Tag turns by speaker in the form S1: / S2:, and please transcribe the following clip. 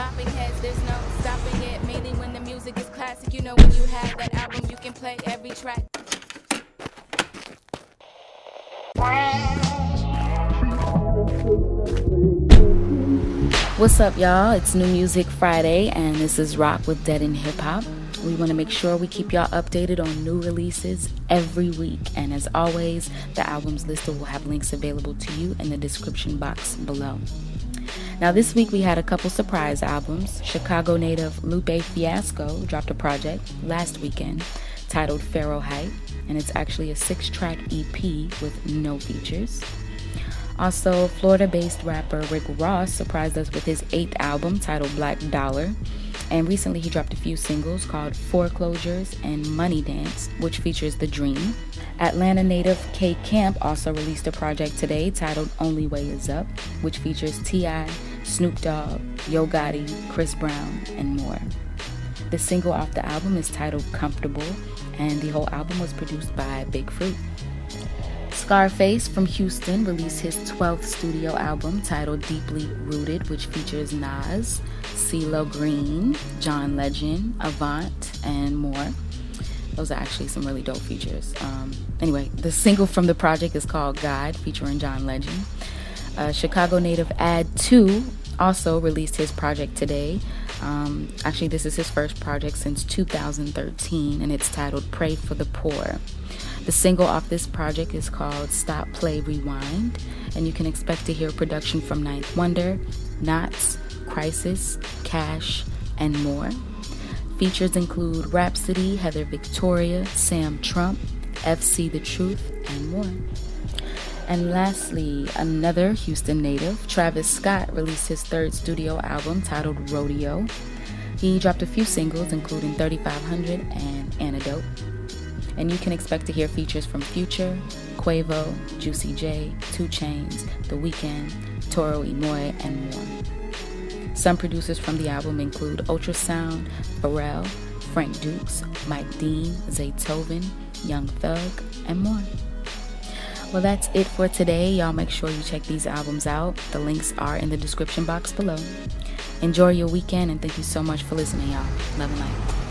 S1: bopping heads, there's no stopping it. Mainly when the music is classic, you know when you have that album, you can play every track.
S2: What's up, y'all? It's New Music Friday, and this is Rock with Dead End Hip Hop. We want to make sure we keep y'all updated on new releases every week. And as always, the albums listed will have links available to you in the description box below. Now, this week we had a couple surprise albums. Chicago native Lupe Fiasco dropped a project last weekend titled Fahrenheit, and it's actually a six track EP with no features. Also, Florida based rapper Rick Ross surprised us with his eighth album titled Black Dollar. And recently he dropped a few singles called Foreclosures and Money Dance, which features The Dream. Atlanta native K Camp also released a project today titled Only Way Is Up, which features T.I., Snoop Dogg, Yo Gotti, Chris Brown, and more. The single off the album is titled Comfortable, and the whole album was produced by Big Fruit. Scarface from Houston released his 12th studio album titled Deeply Rooted, which features Nas, CeeLo Green, John Legend, Avant, and more. Those are actually some really dope features. Um, anyway, the single from the project is called God, featuring John Legend. Uh, Chicago native Ad 2 also released his project today. Um, actually, this is his first project since 2013, and it's titled Prey for the Poor. The single off this project is called Stop, Play, Rewind, and you can expect to hear production from Ninth Wonder, Nottz, Khrysis, Cash, and more. Features include Rapsody, Heather Victoria, Sam Trump, FC The Truth, and more. And lastly, another Houston native, Travis Scott, released his third studio album titled Rodeo. He dropped a few singles, including 3500 and Antidote and you can expect to hear features from Future, Quavo, Juicy J, 2 Chainz, The Weeknd, Toro y Moi, and more. Some producers from the album include Ultrasound, Pharrell, Frank Dukes, Mike Dean, Zaytoven, Young Thug, and more. Well, that's it for today. Y'all make sure you check these albums out. The links are in the description box below. Enjoy your weekend and thank you so much for listening, y'all. Love and light.